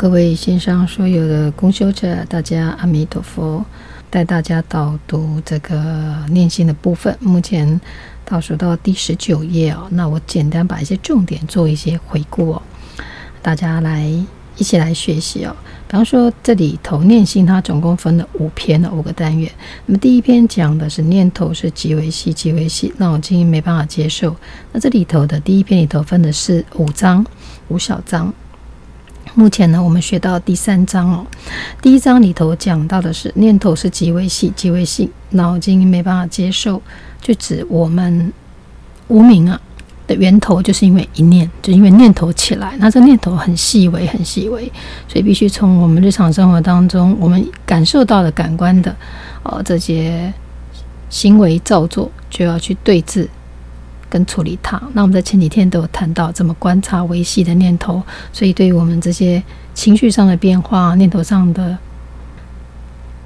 各位线上所有的共修者，大家阿弥陀佛，带大家导读这个念心的部分。目前倒数到第十九页哦，那我简单把一些重点做一些回顾哦，大家来一起来学习哦。比方说这里头念心，它总共分了五篇的五个单元。那么第一篇讲的是念头是极为细，极为细，那我今天没办法接受。那这里头的第一篇里头分的是五章，五小章。目前呢，我们学到第三章哦。第一章里头讲到的是念头是极为细，极为细，脑筋没办法接受，就指我们无明啊的源头，就是因为一念，就因为念头起来，那这念头很细微，很细微，所以必须从我们日常生活当中，我们感受到的感官的哦这些行为造作，就要去对治。跟处理它，那我们在前几天都有谈到怎么观察维系的念头，所以对于我们这些情绪上的变化、念头上的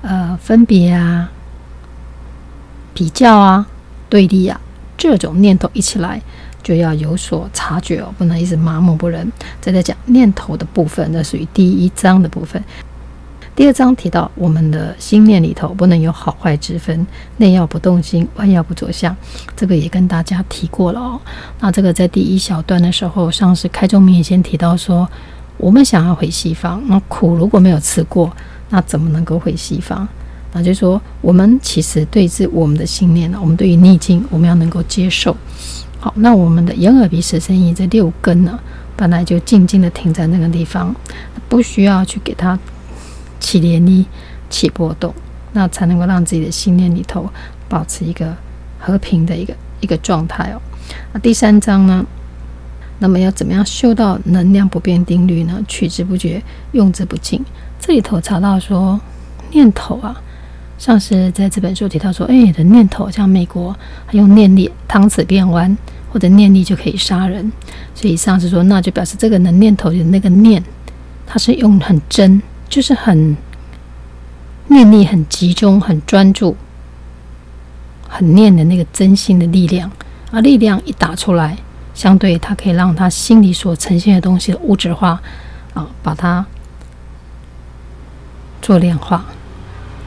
呃分别啊、比较啊、对立啊，这种念头一起来，就要有所察觉哦，不能一直麻木不仁。再来讲念头的部分，那属于第一章的部分。第二章提到，我们的心念里头不能有好坏之分，内要不动心，外要不着相。这个也跟大家提过了哦。那这个在第一小段的时候，上师开宗明义先提到说，我们想要回西方，那苦如果没有吃过，那怎么能够回西方？那就是说，我们其实对治我们的心念呢，我们对于逆境，我们要能够接受。好，那我们的眼耳鼻舌身意这六根呢，本来就静静的停在那个地方，不需要去给它。起涟漪，起波动，那才能够让自己的心念里头保持一个和平的一个一个状态哦。那第三章呢？那么要怎么样修到能量不变定律呢？取之不绝，用之不尽。这里头查到说，念头啊，上师在这本书提到说，哎，的念头像美国还用念力汤匙变弯，或者念力就可以杀人。所以上师说，那就表示这个能念头的那个念，它是用很真。就是很念力很集中、很专注、很念的那个真心的力量，而力量一打出来，相对它可以让他心里所呈现的东西的物质化啊，把它做量化。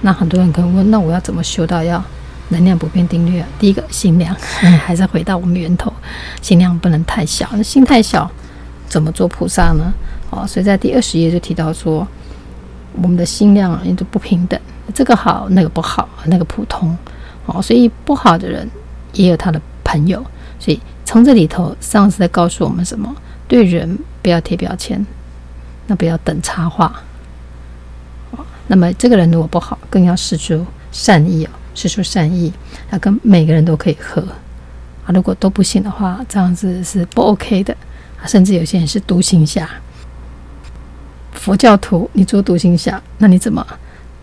那很多人可能问：那我要怎么修到要能量不变定律啊？第一个心量，还是回到我们源头，心量不能太小。那心太小，怎么做菩萨呢？哦，所以在第二十页就提到说。我们的心量啊，也都不平等，这个好，那个不好，那个普通，哦，所以不好的人也有他的朋友，所以从这里头，上师在告诉我们什么？对人不要贴标签，那不要等差化，哦，那么这个人如果不好，更要释出善意哦，释出善意，要跟每个人都可以和啊。如果都不行的话，这样子是不 OK 的，甚至有些人是独行侠。佛教徒，你做独行侠，那你怎么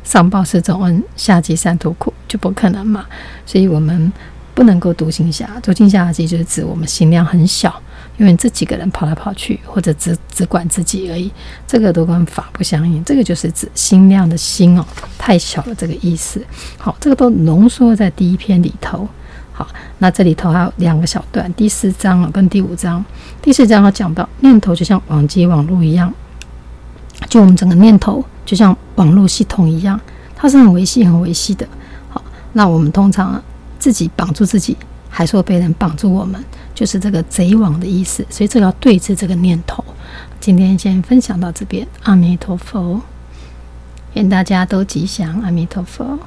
上报四重恩，下济三途苦，就不可能嘛？所以我们不能够独行侠。独行侠其实就是指我们心量很小，因为这几个人跑来跑去，或者只只管自己而已，这个都跟法不相应。这个就是指心量的心哦，太小了这个意思。好，这个都浓缩在第一篇里头。好，那这里头还有两个小段，第四章啊跟第五章。第四章要讲到念头就像网际网路一样。就我们整个念头，就像网络系统一样，它是很维系、很维系的。好，那我们通常自己绑住自己，还说被人绑住我们，就是这个贼网的意思。所以这个要对峙这个念头。今天先分享到这边，阿弥陀佛，愿大家都吉祥，阿弥陀佛。